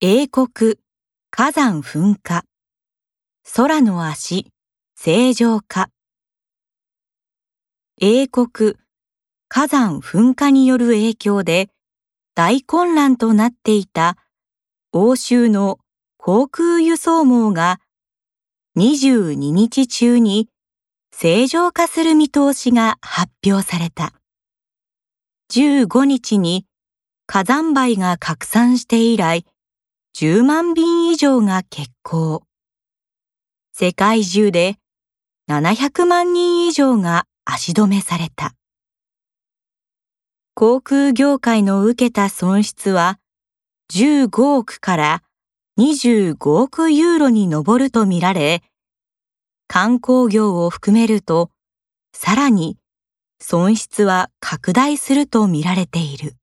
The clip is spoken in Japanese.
英国火山噴火空の足正常化英国火山噴火による影響で大混乱となっていた欧州の航空輸送網が22日中に正常化する見通しが発表された。15日に火山灰が拡散して以来、10万便以上が欠航。世界中で700万人以上が足止めされた。航空業界の受けた損失は15億から25億ユーロに上るとみられ、観光業を含めると、さらに損失は拡大するとみられている。